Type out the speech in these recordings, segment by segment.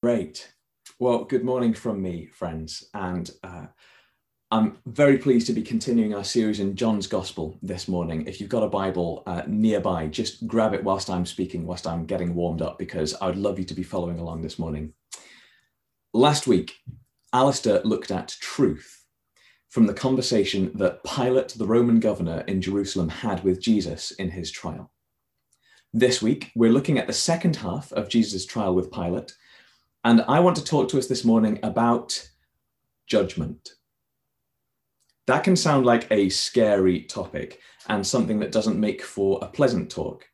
Great. Well, good morning from me, friends. And uh, I'm very pleased to be continuing our series in John's Gospel this morning. If you've got a Bible uh, nearby, just grab it whilst I'm speaking, whilst I'm getting warmed up, because I would love you to be following along this morning. Last week, Alistair looked at truth from the conversation that Pilate, the Roman governor in Jerusalem, had with Jesus in his trial. This week, we're looking at the second half of Jesus' trial with Pilate and I want to talk to us this morning about judgment. That can sound like a scary topic and something that doesn't make for a pleasant talk.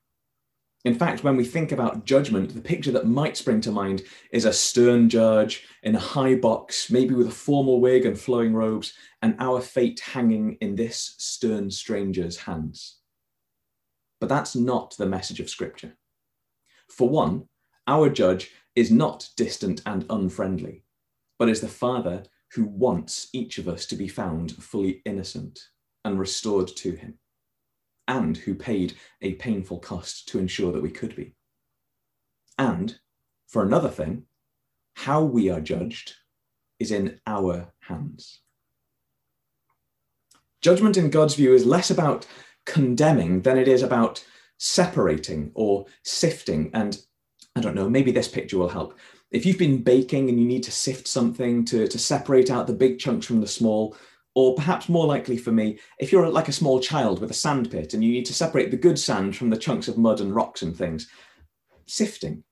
In fact, when we think about judgment, the picture that might spring to mind is a stern judge in a high box, maybe with a formal wig and flowing robes, and our fate hanging in this stern stranger's hands. But that's not the message of Scripture. For one, our judge is not distant and unfriendly, but is the Father who wants each of us to be found fully innocent and restored to him, and who paid a painful cost to ensure that we could be. And for another thing, how we are judged is in our hands. Judgment in God's view is less about condemning than it is about separating or sifting and I don't know, maybe this picture will help. If you've been baking and you need to sift something to, to separate out the big chunks from the small, or perhaps more likely for me, if you're like a small child with a sandpit and you need to separate the good sand from the chunks of mud and rocks and things, sifting.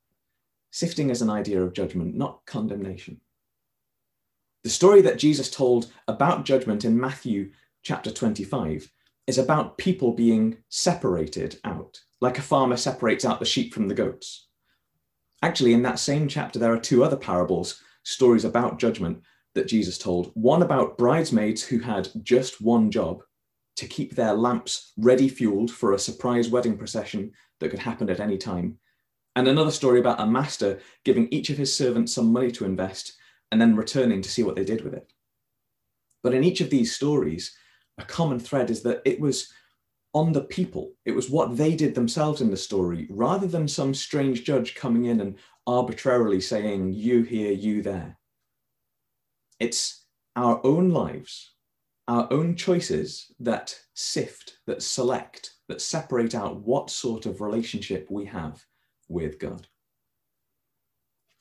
Sifting is an idea of judgment, not condemnation. The story that Jesus told about judgment in Matthew chapter 25 is about people being separated out, like a farmer separates out the sheep from the goats. Actually, in that same chapter, there are two other parables, stories about judgment that Jesus told. One about bridesmaids who had just one job to keep their lamps ready fueled for a surprise wedding procession that could happen at any time. And another story about a master giving each of his servants some money to invest and then returning to see what they did with it. But in each of these stories, a common thread is that it was on the people. It was what they did themselves in the story, rather than some strange judge coming in and arbitrarily saying, you here, you there. It's our own lives, our own choices that sift, that select, that separate out what sort of relationship we have with God.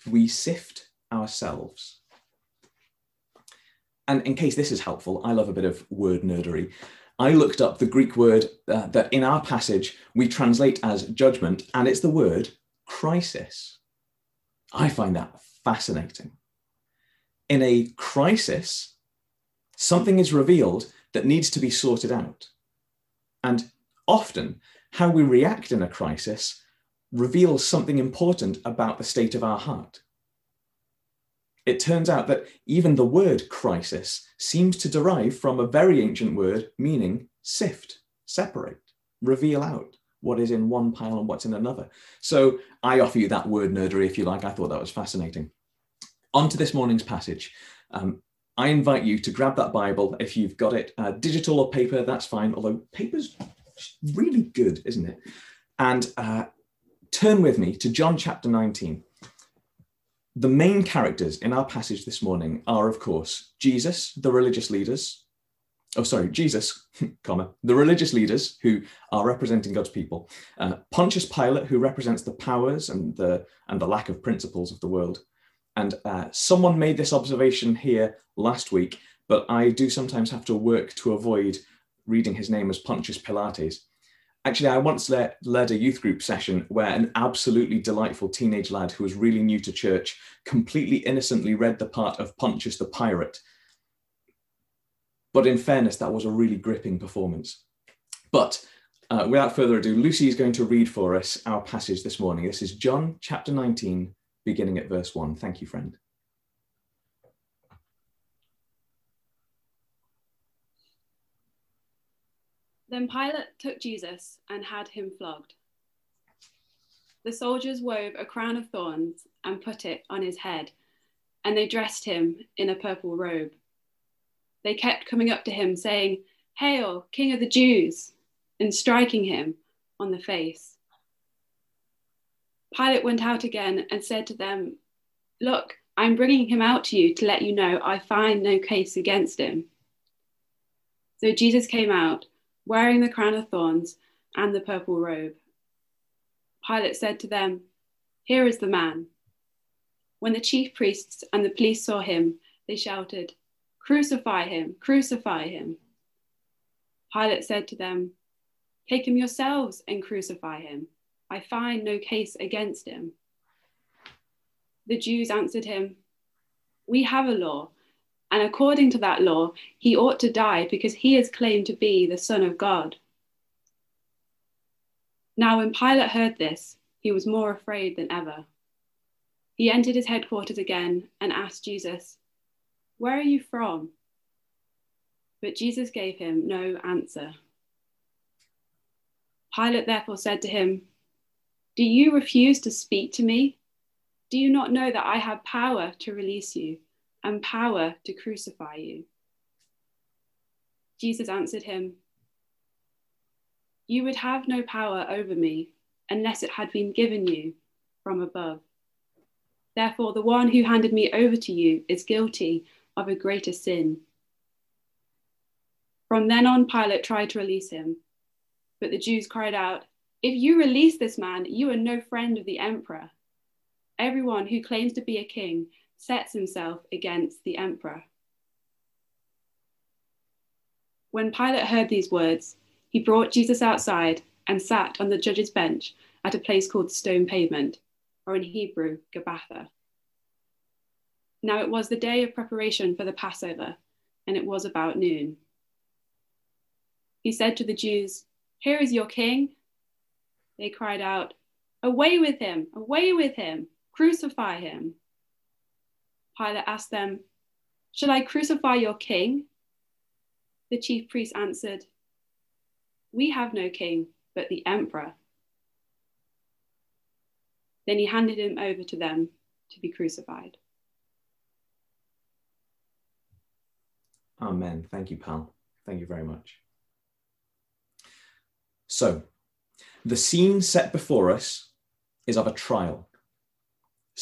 We sift ourselves. And in case this is helpful, I love a bit of word nerdery. I looked up the Greek word uh, that in our passage we translate as judgment, and it's the word crisis. I find that fascinating. In a crisis, something is revealed that needs to be sorted out. And often, how we react in a crisis reveals something important about the state of our heart it turns out that even the word crisis seems to derive from a very ancient word meaning sift, separate, reveal out what is in one pile and what's in another. So I offer you that word nerdery if you like. I thought that was fascinating. On to this morning's passage. Um, I invite you to grab that Bible if you've got it, uh, digital or paper, that's fine, although paper's really good, isn't it? And uh, turn with me to John chapter 19 the main characters in our passage this morning are, of course, Jesus, the religious leaders. Oh, sorry, Jesus, comma, the religious leaders who are representing God's people. Uh, Pontius Pilate, who represents the powers and the and the lack of principles of the world. And uh, someone made this observation here last week, but I do sometimes have to work to avoid reading his name as Pontius Pilates. Actually, I once led, led a youth group session where an absolutely delightful teenage lad who was really new to church completely innocently read the part of Pontius the pirate. But in fairness, that was a really gripping performance. But uh, without further ado, Lucy is going to read for us our passage this morning. This is John chapter 19, beginning at verse 1. Thank you, friend. Then Pilate took Jesus and had him flogged. The soldiers wove a crown of thorns and put it on his head, and they dressed him in a purple robe. They kept coming up to him, saying, Hail, King of the Jews, and striking him on the face. Pilate went out again and said to them, Look, I'm bringing him out to you to let you know I find no case against him. So Jesus came out, wearing the crown of thorns and the purple robe. Pilate said to them, Here is the man. When the chief priests and the police saw him, they shouted, Crucify him, crucify him. Pilate said to them, Take him yourselves and crucify him. I find no case against him. The Jews answered him, We have a law, and according to that law, he ought to die because he has claimed to be the Son of God. Now, when Pilate heard this, he was more afraid than ever. He entered his headquarters again and asked Jesus, Where are you from? But Jesus gave him no answer. Pilate therefore said to him, Do you refuse to speak to me? Do you not know that I have power to release you and power to crucify you? Jesus answered him, You would have no power over me unless it had been given you from above. Therefore, the one who handed me over to you is guilty of a greater sin. From then on, Pilate tried to release him, but the Jews cried out, If you release this man, you are no friend of the emperor. Everyone who claims to be a king sets himself against the emperor. When Pilate heard these words, he brought Jesus outside and sat on the judge's bench at a place called Stone Pavement, or in Hebrew, Gabbatha. Now it was the day of preparation for the Passover, and it was about noon. He said to the Jews, Here is your king. They cried out, Away with him! Away with him! Crucify him. Pilate asked them, Shall I crucify your king? The chief priest answered, We have no king but the emperor. Then he handed him over to them to be crucified. Amen. Thank you, Pal. Thank you very much. So, the scene set before us is of a trial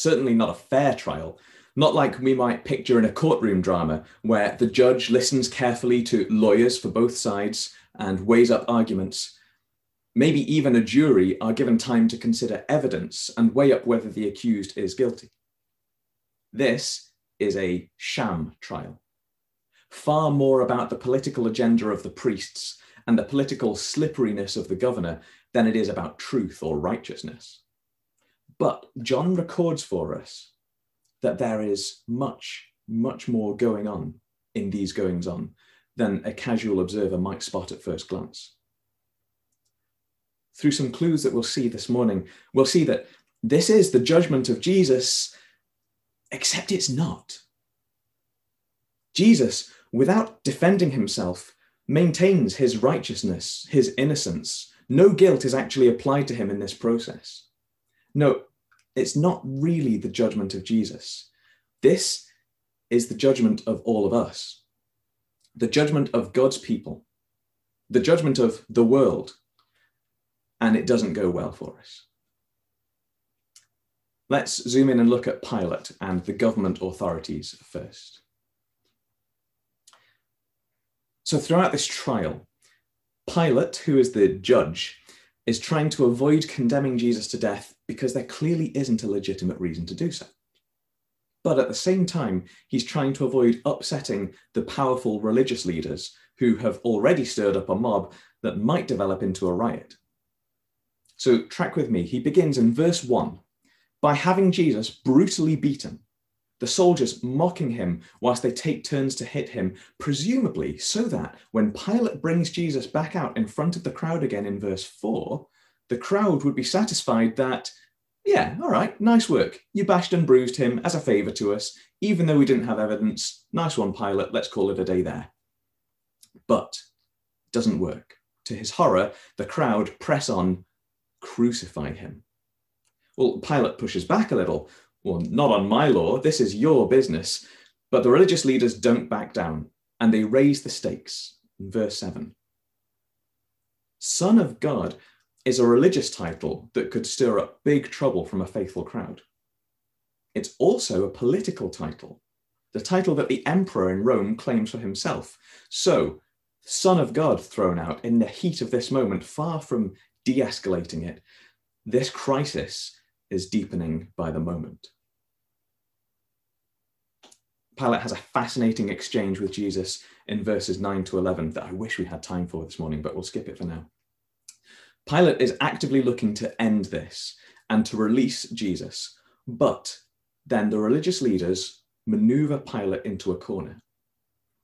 certainly not a fair trial, not like we might picture in a courtroom drama where the judge listens carefully to lawyers for both sides and weighs up arguments. Maybe even a jury are given time to consider evidence and weigh up whether the accused is guilty. This is a sham trial, far more about the political agenda of the priests and the political slipperiness of the governor than it is about truth or righteousness. But John records for us that there is much, much more going on in these goings on than a casual observer might spot at first glance. Through some clues that we'll see this morning, we'll see that this is the judgment of Jesus, except it's not. Jesus, without defending himself, maintains his righteousness, his innocence. No guilt is actually applied to him in this process. No, it's not really the judgment of Jesus. This is the judgment of all of us, the judgment of God's people, the judgment of the world, and it doesn't go well for us. Let's zoom in and look at Pilate and the government authorities first. So, throughout this trial, Pilate, who is the judge, is trying to avoid condemning Jesus to death because there clearly isn't a legitimate reason to do so. But at the same time, he's trying to avoid upsetting the powerful religious leaders who have already stirred up a mob that might develop into a riot. So, track with me. He begins in verse 1 by having Jesus brutally beaten, the soldiers mocking him whilst they take turns to hit him, presumably so that when Pilate brings Jesus back out in front of the crowd again in verse 4, the crowd would be satisfied that, yeah, all right, nice work. You bashed and bruised him as a favour to us, even though we didn't have evidence. Nice one, Pilate. Let's call it a day there. But it doesn't work. To his horror, the crowd press on, crucify him. Well, Pilate pushes back a little. Well, not on my law. This is your business. But the religious leaders don't back down and they raise the stakes. Verse 7 Son of God is a religious title that could stir up big trouble from a faithful crowd. It's also a political title, the title that the emperor in Rome claims for himself. So, Son of God thrown out in the heat of this moment, far from de escalating it, this crisis is deepening by the moment. Pilate has a fascinating exchange with Jesus in verses 9 to 11 that I wish we had time for this morning, but we'll skip it for now. Pilate is actively looking to end this and to release Jesus, but then the religious leaders maneuver Pilate into a corner.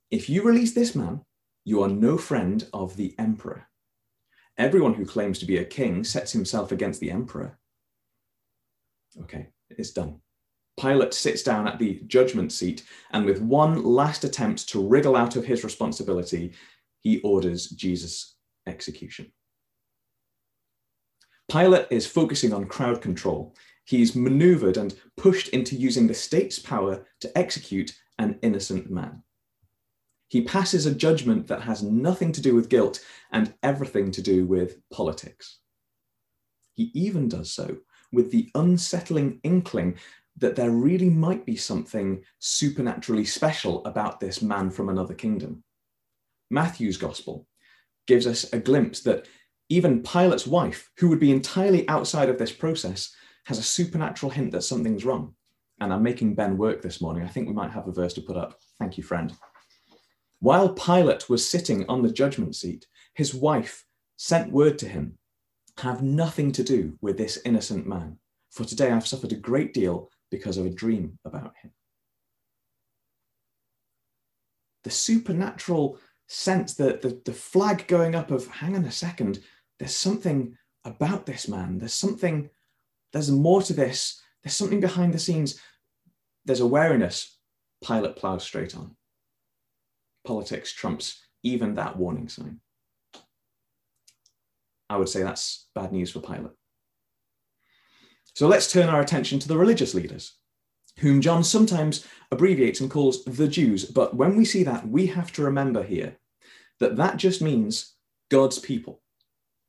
If you release this man, you are no friend of the emperor. Everyone who claims to be a king sets himself against the emperor. Okay, it's done. Pilate sits down at the judgment seat, and with one last attempt to wriggle out of his responsibility, he orders Jesus' execution. Pilate is focusing on crowd control. He's maneuvered and pushed into using the state's power to execute an innocent man. He passes a judgment that has nothing to do with guilt and everything to do with politics. He even does so with the unsettling inkling that there really might be something supernaturally special about this man from another kingdom. Matthew's gospel gives us a glimpse that even Pilate's wife, who would be entirely outside of this process, has a supernatural hint that something's wrong. And I'm making Ben work this morning. I think we might have a verse to put up. Thank you, friend. While Pilate was sitting on the judgment seat, his wife sent word to him Have nothing to do with this innocent man, for today I've suffered a great deal because of a dream about him. The supernatural sense that the, the flag going up of hang on a second, there's something about this man. There's something, there's more to this. There's something behind the scenes. There's awareness. Pilate plows straight on. Politics trumps even that warning sign. I would say that's bad news for Pilate. So let's turn our attention to the religious leaders, whom John sometimes abbreviates and calls the Jews. But when we see that, we have to remember here that that just means God's people.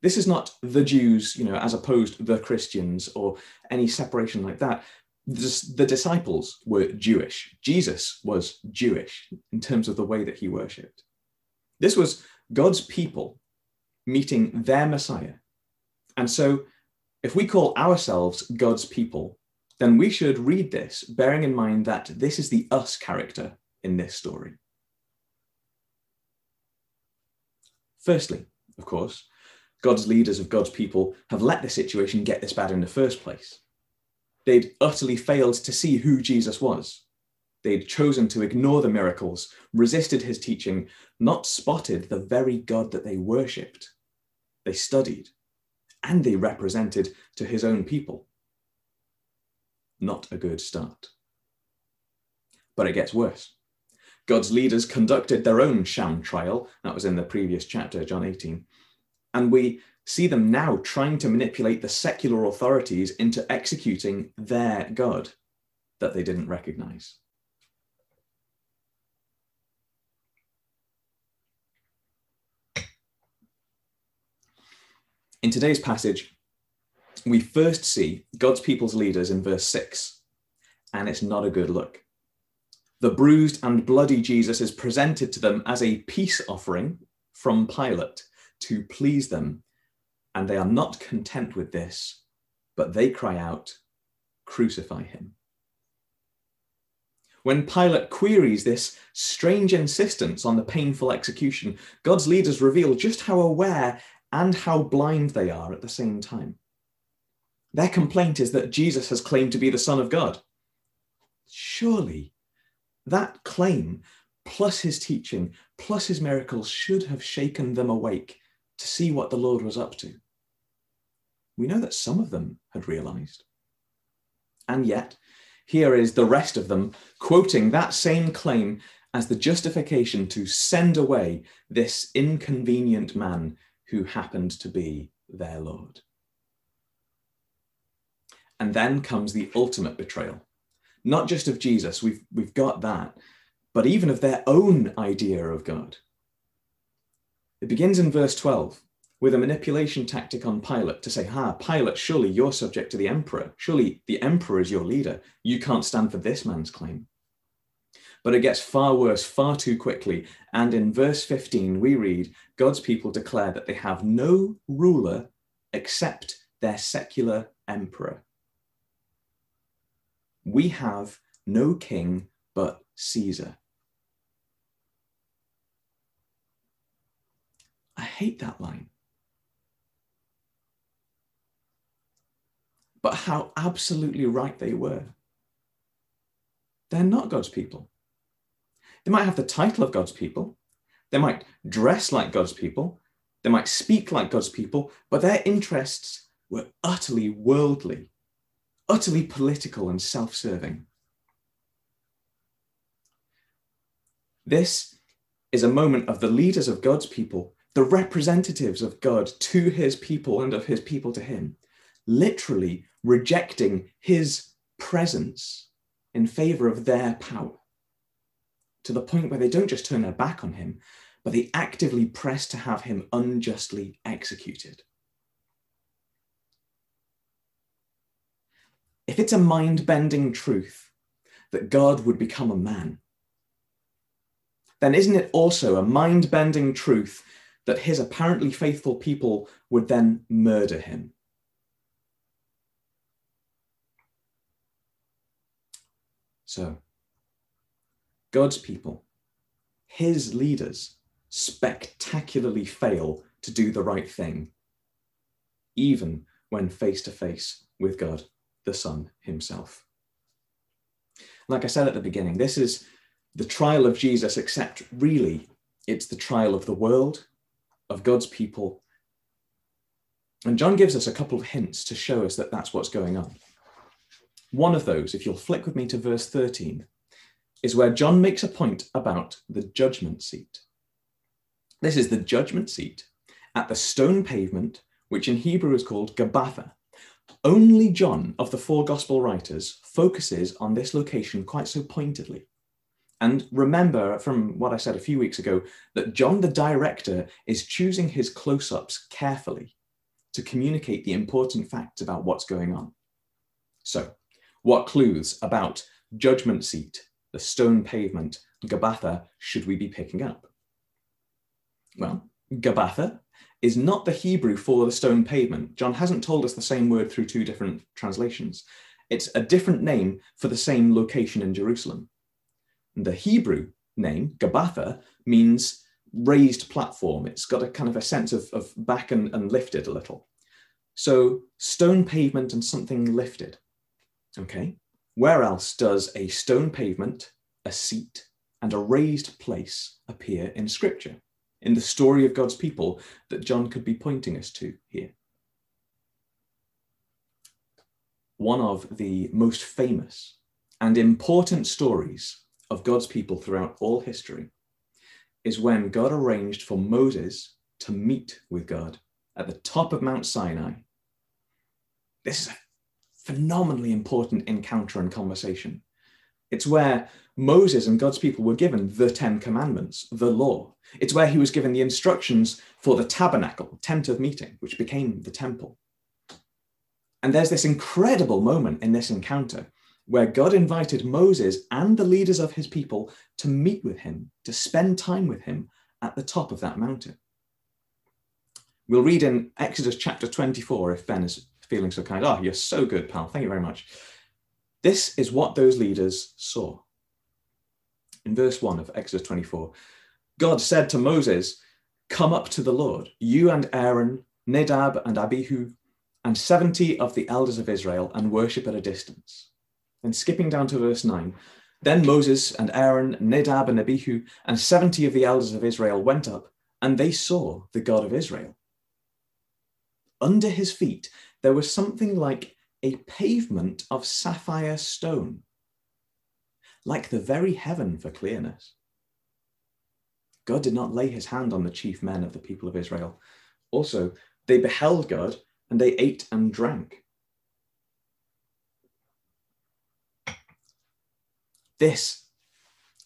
This is not the Jews, you know, as opposed to the Christians or any separation like that. The, the disciples were Jewish. Jesus was Jewish in terms of the way that he worshipped. This was God's people meeting their Messiah. And so if we call ourselves God's people, then we should read this bearing in mind that this is the us character in this story. Firstly, of course, God's leaders of God's people have let the situation get this bad in the first place. They'd utterly failed to see who Jesus was. They'd chosen to ignore the miracles, resisted his teaching, not spotted the very God that they worshipped. They studied, and they represented to his own people. Not a good start. But it gets worse. God's leaders conducted their own sham trial. That was in the previous chapter, John 18. And we see them now trying to manipulate the secular authorities into executing their God that they didn't recognize. In today's passage, we first see God's people's leaders in verse 6, and it's not a good look. The bruised and bloody Jesus is presented to them as a peace offering from Pilate to please them, and they are not content with this, but they cry out, Crucify him. When Pilate queries this strange insistence on the painful execution, God's leaders reveal just how aware and how blind they are at the same time. Their complaint is that Jesus has claimed to be the Son of God. Surely that claim, plus his teaching, plus his miracles, should have shaken them awake to see what the Lord was up to. We know that some of them had realized. And yet, here is the rest of them quoting that same claim as the justification to send away this inconvenient man who happened to be their Lord. And then comes the ultimate betrayal, not just of Jesus, we've, we've got that, but even of their own idea of God. It begins in verse 12. with a manipulation tactic on Pilate to say, Ha, Pilate, surely you're subject to the emperor. Surely the emperor is your leader. You can't stand for this man's claim. But it gets far worse far too quickly. And in verse 15, we read God's people declare that they have no ruler except their secular emperor. We have no king but Caesar. I hate that line. But how absolutely right they were. They're not God's people. They might have the title of God's people, they might dress like God's people, they might speak like God's people, but their interests were utterly worldly, utterly political and self serving. This is a moment of the leaders of God's people, the representatives of God to his people and of his people to him, literally rejecting his presence in favor of their power to the point where they don't just turn their back on him, but they actively press to have him unjustly executed. If it's a mind bending truth that God would become a man, then isn't it also a mind bending truth that his apparently faithful people would then murder him? So, God's people, his leaders, spectacularly fail to do the right thing, even when face to face with God, the Son himself. Like I said at the beginning, this is the trial of Jesus, except really it's the trial of the world, of God's people. And John gives us a couple of hints to show us that that's what's going on. One of those, if you'll flick with me to verse 13, is where John makes a point about the judgment seat. This is the judgment seat at the stone pavement, which in Hebrew is called Gabbatha. Only John of the four gospel writers focuses on this location quite so pointedly. And remember from what I said a few weeks ago that John, the director, is choosing his close ups carefully to communicate the important facts about what's going on. So, what clues about judgment seat, the stone pavement, Gabbatha should we be picking up? Well, Gabbatha is not the Hebrew for the stone pavement. John hasn't told us the same word through two different translations. It's a different name for the same location in Jerusalem. The Hebrew name, Gabbatha, means raised platform. It's got a kind of a sense of, of back and, and lifted a little. So stone pavement and something lifted. Okay. Where else does a stone pavement, a seat, and a raised place appear in Scripture, in the story of God's people that John could be pointing us to here? One of the most famous and important stories of God's people throughout all history is when God arranged for Moses to meet with God at the top of Mount Sinai. This is a phenomenally important encounter and conversation. It's where Moses and God's people were given the Ten Commandments, the law. It's where he was given the instructions for the tabernacle, tent of meeting, which became the temple. And there's this incredible moment in this encounter where God invited Moses and the leaders of his people to meet with him, to spend time with him at the top of that mountain. We'll read in Exodus chapter 24 if Ben is feeling so kind. Oh, you're so good, pal. Thank you very much. This is what those leaders saw. In verse 1 of Exodus 24, God said to Moses, Come up to the Lord, you and Aaron, Nadab and Abihu, and 70 of the elders of Israel, and worship at a distance. And skipping down to verse 9, then Moses and Aaron, Nadab and Abihu, and 70 of the elders of Israel went up, and they saw the God of Israel. Under his feet, there was something like a pavement of sapphire stone, like the very heaven for clearness. God did not lay his hand on the chief men of the people of Israel. Also, they beheld God and they ate and drank. This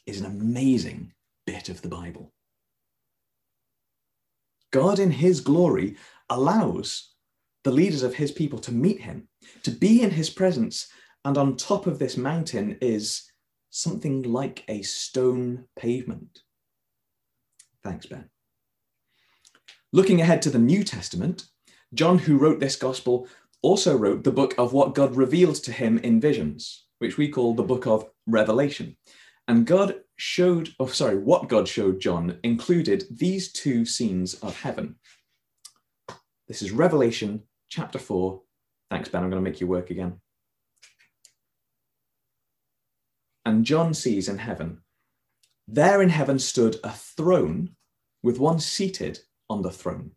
is an amazing bit of the Bible. God, in his glory, allows the leaders of his people to meet him, to be in his presence. And on top of this mountain is something like a stone pavement. Thanks, Ben. Looking ahead to the New Testament, John, who wrote this gospel, also wrote the book of what God revealed to him in visions, which we call the book of Revelation. And God showed, oh, sorry, what God showed John included these two scenes of heaven. This is Revelation chapter 4. Thanks, Ben. I'm going to make you work again. And John sees in heaven, there in heaven stood a throne with one seated on the throne.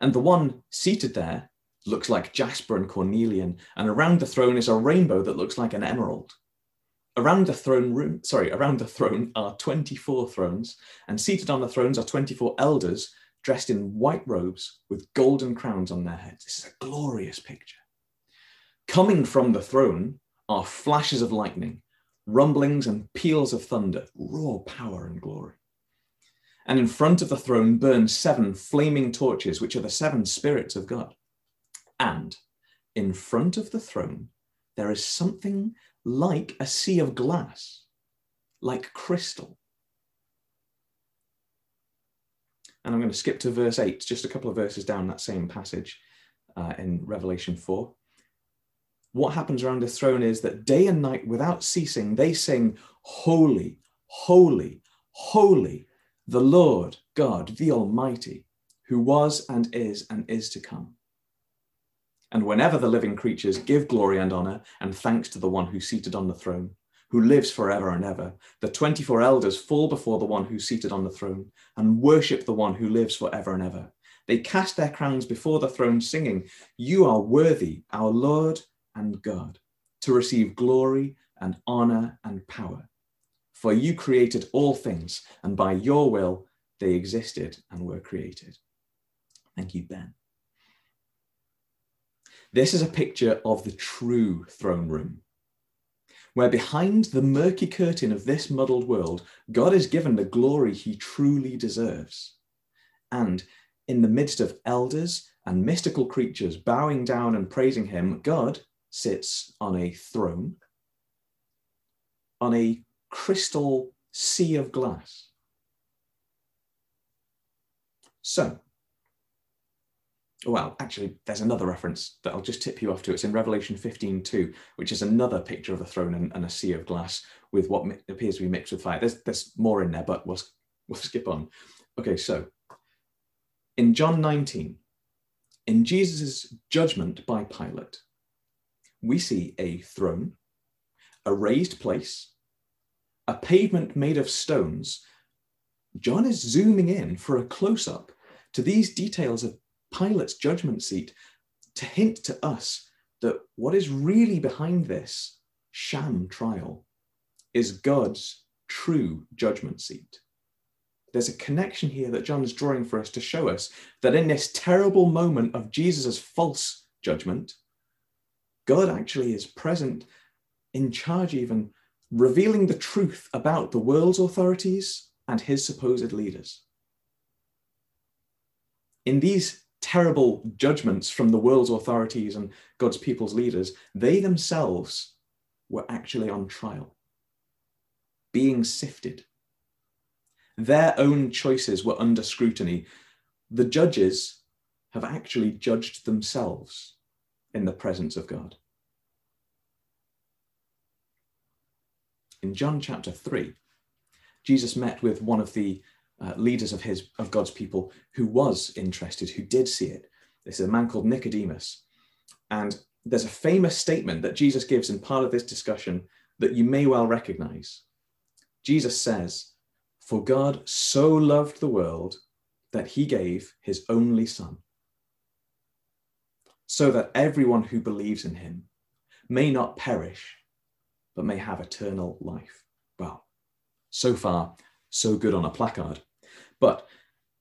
And the one seated there looks like jasper and cornelian, and around the throne is a rainbow that looks like an emerald. Around the throne room, sorry, around the throne are 24 thrones, and seated on the thrones are 24 elders dressed in white robes with golden crowns on their heads. This is a glorious picture. Coming from the throne are flashes of lightning, rumblings and peals of thunder, raw power and glory. And in front of the throne burn seven flaming torches, which are the seven spirits of God. And in front of the throne, there is something like a sea of glass, like crystal. And I'm going to skip to verse 8, just a couple of verses down that same passage uh, in Revelation 4. What happens around the throne is that day and night, without ceasing, they sing, Holy, holy, holy, the Lord God, the Almighty, who was and is and is to come. And whenever the living creatures give glory and honor and thanks to the one who's seated on the throne, who lives forever and ever, the 24 elders fall before the one who's seated on the throne and worship the one who lives forever and ever. They cast their crowns before the throne, singing, You are worthy, our Lord and God, to receive glory and honor and power. For you created all things, and by your will they existed and were created. Thank you, Ben. This is a picture of the true throne room, where behind the murky curtain of this muddled world, God is given the glory he truly deserves. And in the midst of elders and mystical creatures bowing down and praising him, God sits on a throne, on a crystal sea of glass. So, Oh, well, actually, there's another reference that I'll just tip you off to. It's in Revelation 15 2, which is another picture of a throne and, and a sea of glass with what appears to be mixed with fire. There's, there's more in there, but we'll, we'll skip on. Okay, so in John 19, in Jesus' judgment by Pilate, we see a throne, a raised place, a pavement made of stones. John is zooming in for a close up to these details of Pilate's judgment seat to hint to us that what is really behind this sham trial is God's true judgment seat. There's a connection here that John is drawing for us to show us that in this terrible moment of Jesus' false judgment, God actually is present, in charge, even revealing the truth about the world's authorities and his supposed leaders. In these terrible judgments from the world's authorities and God's people's leaders, they themselves were actually on trial, being sifted. Their own choices were under scrutiny. The judges have actually judged themselves in the presence of God. In John chapter 3, Jesus met with one of the uh, leaders of his of God's people who was interested, who did see it. This is a man called Nicodemus, and there's a famous statement that Jesus gives in part of this discussion that you may well recognize. Jesus says, "For God so loved the world that He gave His only Son, so that everyone who believes in Him may not perish, but may have eternal life." Well, so far so good on a placard. But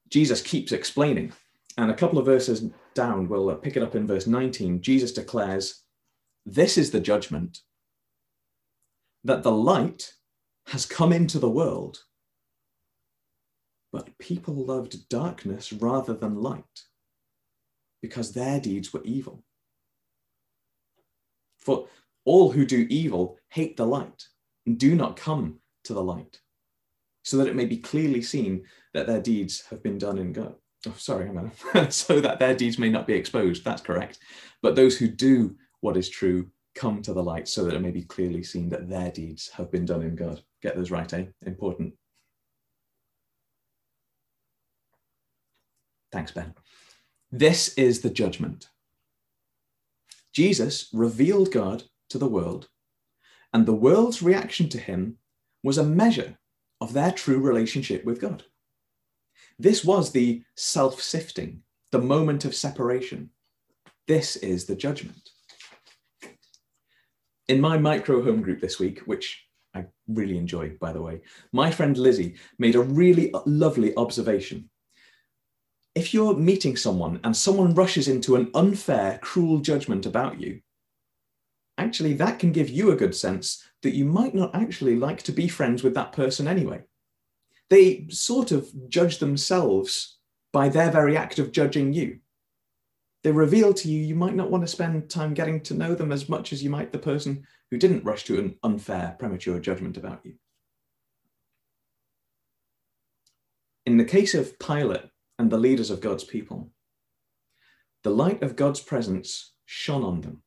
Jesus keeps explaining. And a couple of verses down, we'll uh, pick it up in verse 19. Jesus declares, This is the judgment that the light has come into the world, But people loved darkness rather than light because their deeds were evil. For all who do evil hate the light and do not come to the light, so that it may be clearly seen that their deeds have been done in God. Oh, sorry, so that their deeds may not be exposed. That's correct. But those who do what is true come to the light so that it may be clearly seen that their deeds have been done in God. Get those right, eh? Important. Thanks, Ben. This is the judgment. Jesus revealed God to the world, and the world's reaction to him was a measure of their true relationship with God. This was the self sifting, the moment of separation. This is the judgment. In my micro home group this week, which I really enjoy, by the way, my friend Lizzie made a really lovely observation. If you're meeting someone and someone rushes into an unfair, cruel judgment about you, actually that can give you a good sense that you might not actually like to be friends with that person anyway. They sort of judge themselves by their very act of judging you. They reveal to you you might not want to spend time getting to know them as much as you might the person who didn't rush to an unfair, premature judgment about you. In the case of Pilate and the leaders of God's people, the light of God's presence shone on them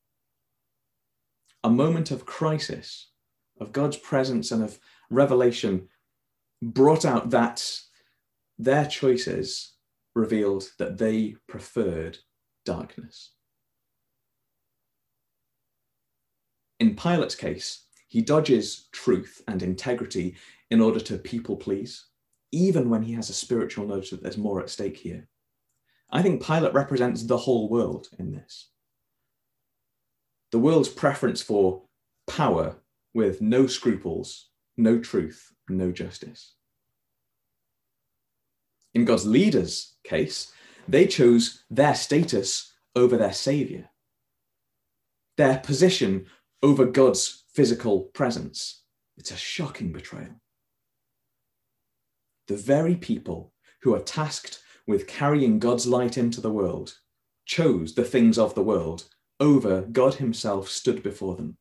a moment of crisis, of God's presence and of revelation, brought out that their choices revealed that they preferred darkness. In Pilate's case, he dodges truth and integrity in order to people please, even when he has a spiritual note that there's more at stake here. I think Pilate represents the whole world in this the world's preference for power with no scruples, no truth, no justice. In God's leaders' case, they chose their status over their savior, their position over God's physical presence. It's a shocking betrayal. The very people who are tasked with carrying God's light into the world chose the things of the world over, God Himself stood before them.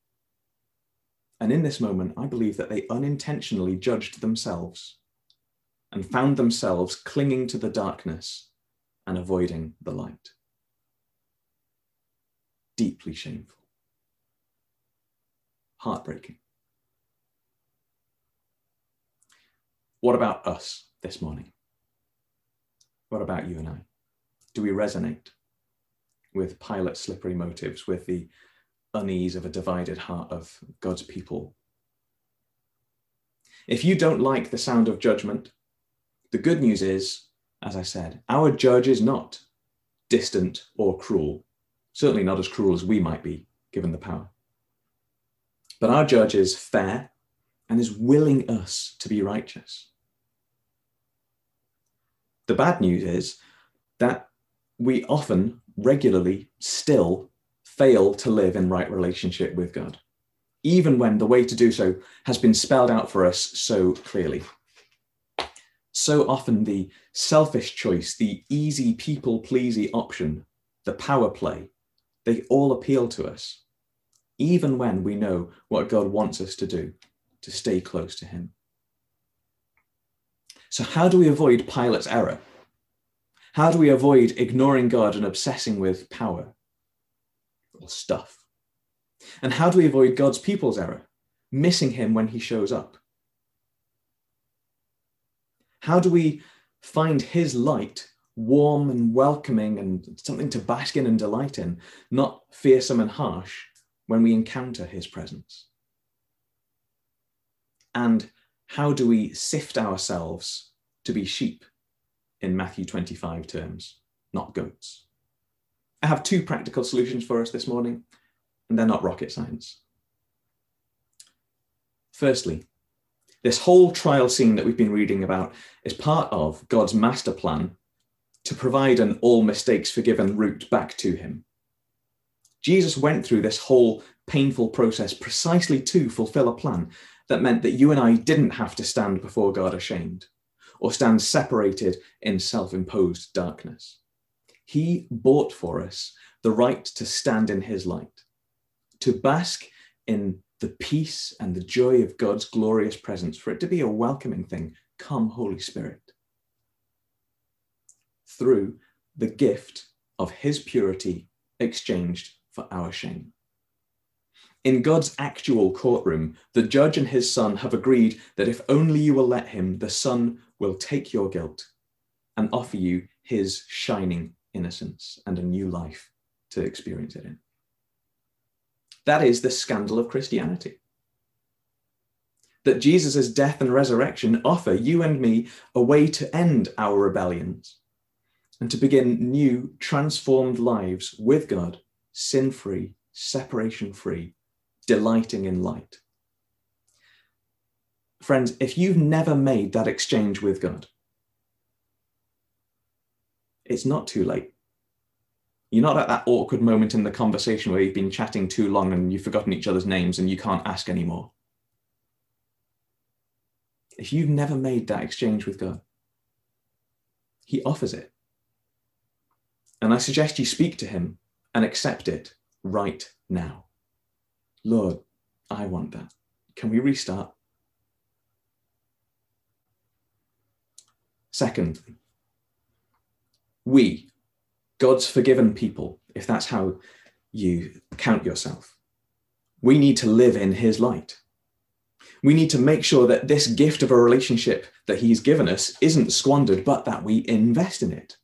And in this moment, I believe that they unintentionally judged themselves and found themselves clinging to the darkness and avoiding the light. Deeply shameful. Heartbreaking. What about us this morning? What about you and I? Do we resonate? with Pilate's slippery motives, with the unease of a divided heart of God's people. If you don't like the sound of judgment, the good news is, as I said, our judge is not distant or cruel, certainly not as cruel as we might be given the power. But our judge is fair and is willing us to be righteous. The bad news is that we often regularly still fail to live in right relationship with God, even when the way to do so has been spelled out for us so clearly. So often, the selfish choice, the easy people pleasy option, the power play, they all appeal to us, even when we know what God wants us to do to stay close to Him. So, how do we avoid Pilate's error? How do we avoid ignoring God and obsessing with power stuff? And how do we avoid God's people's error, missing him when he shows up? How do we find his light warm and welcoming and something to bask in and delight in, not fearsome and harsh when we encounter his presence? And how do we sift ourselves to be sheep in Matthew 25 terms, not goats. I have two practical solutions for us this morning, and they're not rocket science. Firstly, this whole trial scene that we've been reading about is part of God's master plan to provide an all mistakes forgiven route back to Him. Jesus went through this whole painful process precisely to fulfill a plan that meant that you and I didn't have to stand before God ashamed or stand separated in self imposed darkness. He bought for us the right to stand in his light, to bask in the peace and the joy of God's glorious presence, for it to be a welcoming thing. Come, Holy Spirit. Through the gift of his purity exchanged for our shame. In God's actual courtroom, the judge and his son have agreed that if only you will let him, the son will take your guilt and offer you his shining innocence and a new life to experience it in. That is the scandal of Christianity. That Jesus' death and resurrection offer you and me a way to end our rebellions and to begin new, transformed lives with God, sin free, separation free, delighting in light. Friends, if you've never made that exchange with God, it's not too late. You're not at that awkward moment in the conversation where you've been chatting too long and you've forgotten each other's names and you can't ask anymore. If you've never made that exchange with God, He offers it. And I suggest you speak to Him and accept it right now. Lord, I want that. Can we restart? Second, we, God's forgiven people, if that's how you count yourself, we need to live in His light. We need to make sure that this gift of a relationship that He's given us isn't squandered, but that we invest in it.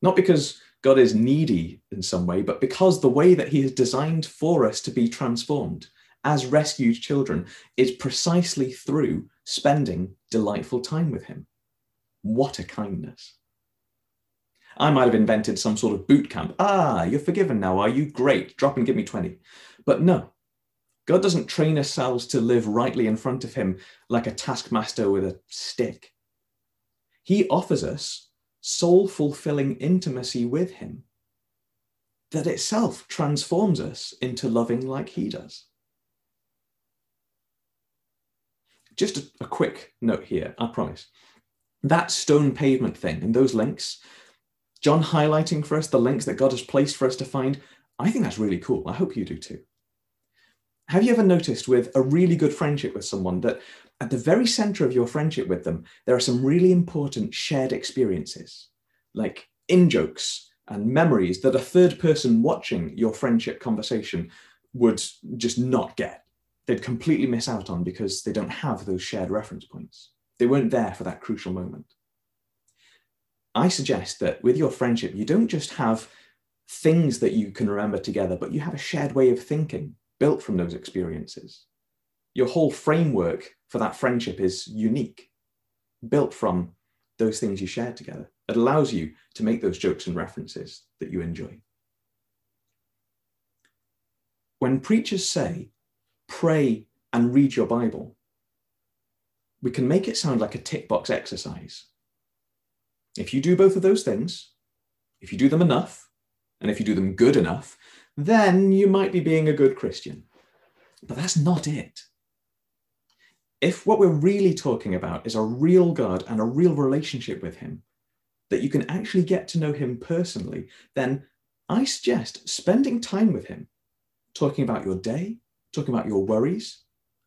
Not because God is needy in some way, but because the way that He has designed for us to be transformed as rescued children is precisely through spending delightful time with Him. What a kindness. I might have invented some sort of boot camp. Ah, you're forgiven now, are you? Great, drop and give me 20. But no, God doesn't train ourselves to live rightly in front of Him like a taskmaster with a stick. He offers us soul fulfilling intimacy with Him that itself transforms us into loving like He does. Just a, a, quick note here, I promise. That stone pavement thing and those links, John highlighting for us the links that God has placed for us to find, I think that's really cool. I hope you do too. Have you ever noticed with a really good friendship with someone that at the very center of your friendship with them, there are some really important shared experiences, like in jokes and memories that a third person watching your friendship conversation would just not get. They'd completely miss out on because they don't have those shared reference points. They weren't there for that crucial moment. I suggest that with your friendship, you don't just have things that you can remember together, but you have a shared way of thinking built from those experiences your whole framework for that friendship is unique, built from those things you shared together. It allows you to make those jokes and references that you enjoy. When preachers say, pray and read your Bible, we can make it sound like a tick box exercise. If you do both of those things, if you do them enough, and if you do them good enough, then you might be being a good Christian. But that's not it if what we're really talking about is a real God and a real relationship with Him, that you can actually get to know Him personally, then I suggest spending time with Him, talking about your day, talking about your worries,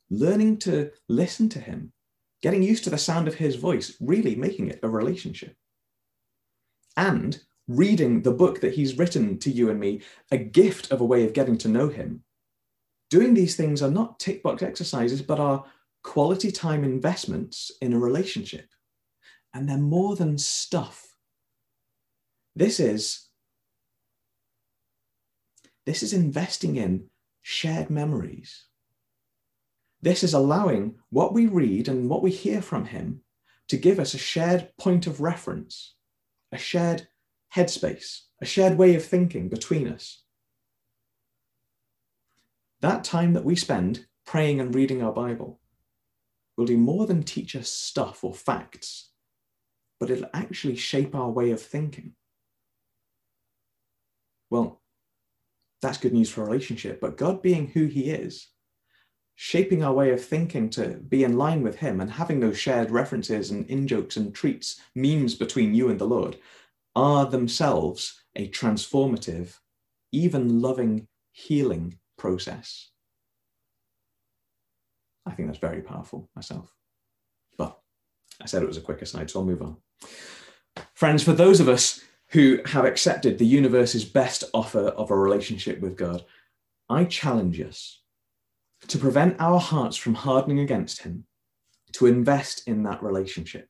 learning to listen to Him, getting used to the sound of His voice, really making it a relationship. And reading the book that He's written to you and me, a gift of a way of getting to know Him. Doing these things are not tick box exercises, but are quality time investments in a relationship. And they're more than stuff. This is this is investing in shared memories. This is allowing what we read and what we hear from him to give us a shared point of reference, a shared headspace, a shared way of thinking between us. That time that we spend praying and reading our Bible will do more than teach us stuff or facts, but it'll actually shape our way of thinking. Well, that's good news for a relationship, but God being who He is shaping our way of thinking to be in line with Him and having those shared references and in jokes and treats, memes between you and the Lord, are themselves a transformative, even loving, healing process. I think that's very powerful myself. But I said it was a quick aside, so I'll move on. Friends, for those of us who have accepted the universe's best offer of a relationship with God, I challenge us to prevent our hearts from hardening against Him, to invest in that relationship.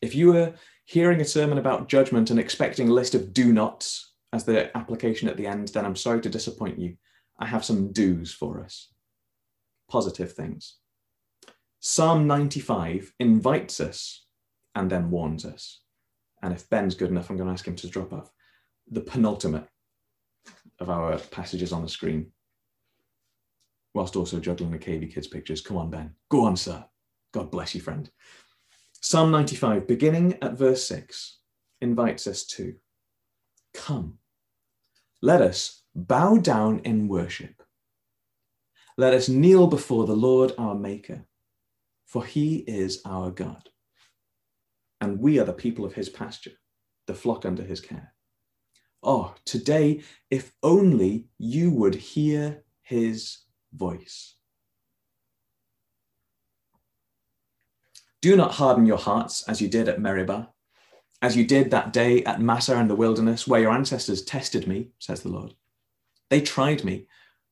If you were hearing a sermon about judgment and expecting a list of do nots as the application at the end, then I'm sorry to disappoint you. I have some do's for us. Positive things. Psalm 95 invites us and then warns us. And if Ben's good enough, I'm going to ask him to drop off the penultimate of our passages on the screen, whilst also juggling the KV Kids pictures. Come on, Ben. Go on, sir. God bless you, friend. Psalm 95, beginning at verse 6, invites us to come. Let us bow down in worship. Let us kneel before the Lord our Maker, for he is our God and we are the people of his pasture, the flock under his care. Oh, today, if only you would hear his voice. Do not harden your hearts as you did at Meribah, as you did that day at Massah in the wilderness, where your ancestors tested me, says the Lord. They tried me,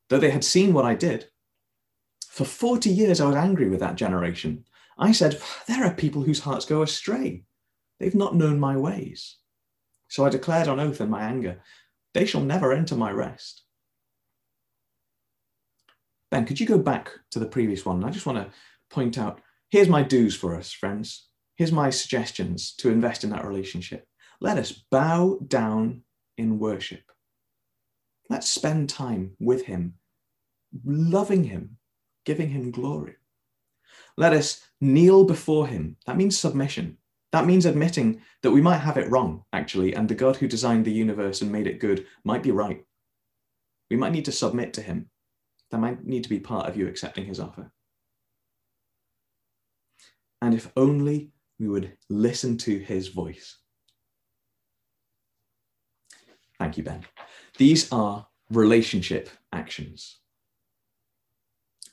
though they had seen what I did. For 40 years, I was angry with that generation. I said, There are people whose hearts go astray. They've not known my ways. So I declared on oath in my anger, They shall never enter my rest. Ben, could you go back to the previous one? I just want to point out here's my do's for us, friends. Here's my suggestions to invest in that relationship. Let us bow down in worship. Let's spend time with Him, loving Him, giving Him glory. Let us kneel before him. That means submission. That means admitting that we might have it wrong, actually, and the God who designed the universe and made it good might be right. We might need to submit to him. That might need to be part of you accepting his offer. And if only we would listen to his voice. Thank you, Ben. These are relationship actions.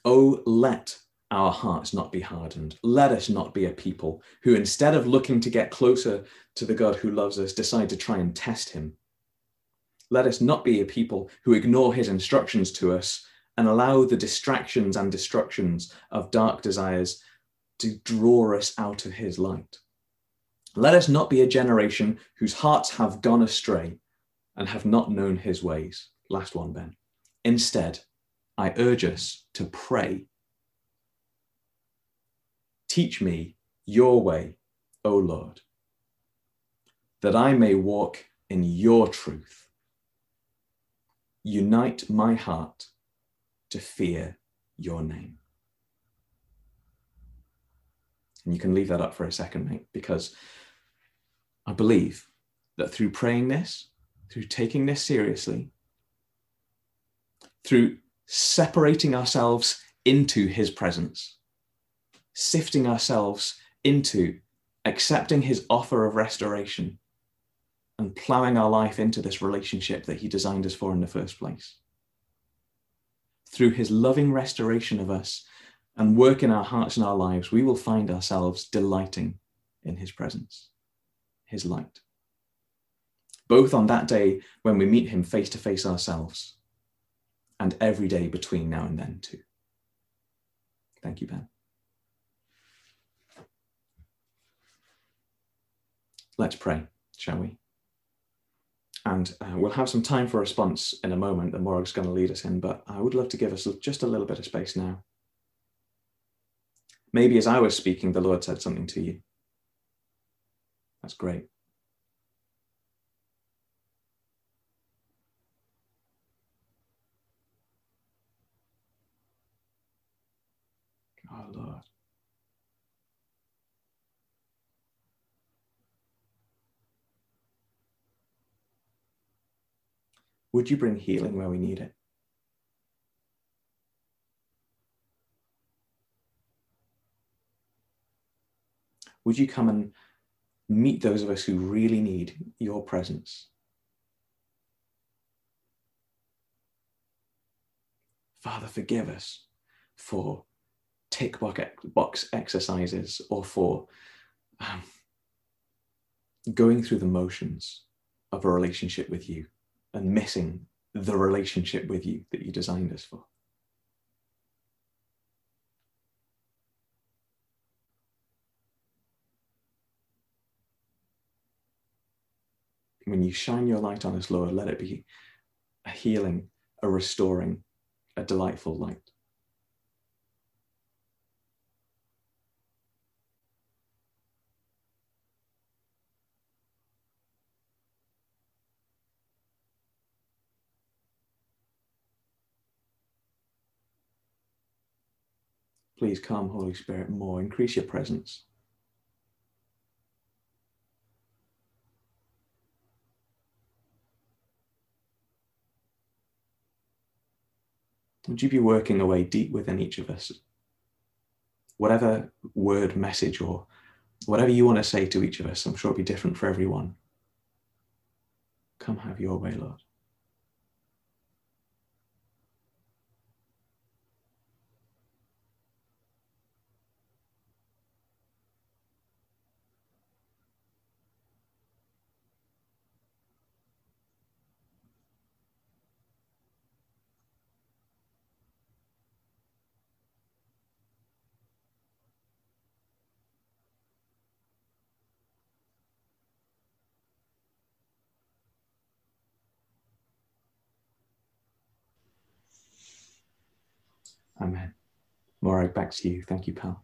Oh, let our hearts not be hardened. Let us not be a people who, instead of looking to get closer to the God who loves us, decide to try and test him. Let us not be a people who ignore his instructions to us and allow the distractions and destructions of dark desires to draw us out of his light. Let us not be a generation whose hearts have gone astray and have not known his ways. Last one, Ben. Instead, I urge us to pray Teach me your way, O Lord, that I may walk in your truth. Unite my heart to fear your name. And you can leave that up for a second, mate, because I believe that through praying this, through taking this seriously, through separating ourselves into his presence, sifting ourselves into accepting his offer of restoration and plowing our life into this relationship that he designed us for in the first place. Through his loving restoration of us and work in our hearts and our lives, we will find ourselves delighting in his presence, his light. Both on that day when we meet him face to face ourselves, and every day between now and then, too. Thank you, Ben. Let's pray, shall we? And uh, we'll have some time for response in a moment that Morag's going to lead us in, but I would love to give us just a little bit of space now. Maybe as I was speaking, the Lord said something to you. That's great. Would you bring healing where we need it? Would you come and meet those of us who really need your presence? Father, forgive us for tick box exercises or for um, going through the motions of a relationship with you and missing the relationship with you that you designed us for. When you shine your light on us, Lord, let it be a healing, a restoring, a delightful light. Please come, Holy Spirit, more. Increase your presence. Would you be working away deep within each of us? Whatever word, message, or whatever you want to say to each of us, I'm sure it'll be different for everyone. Come have your way, Lord. Amen. Morag, back to you. Thank you, pal.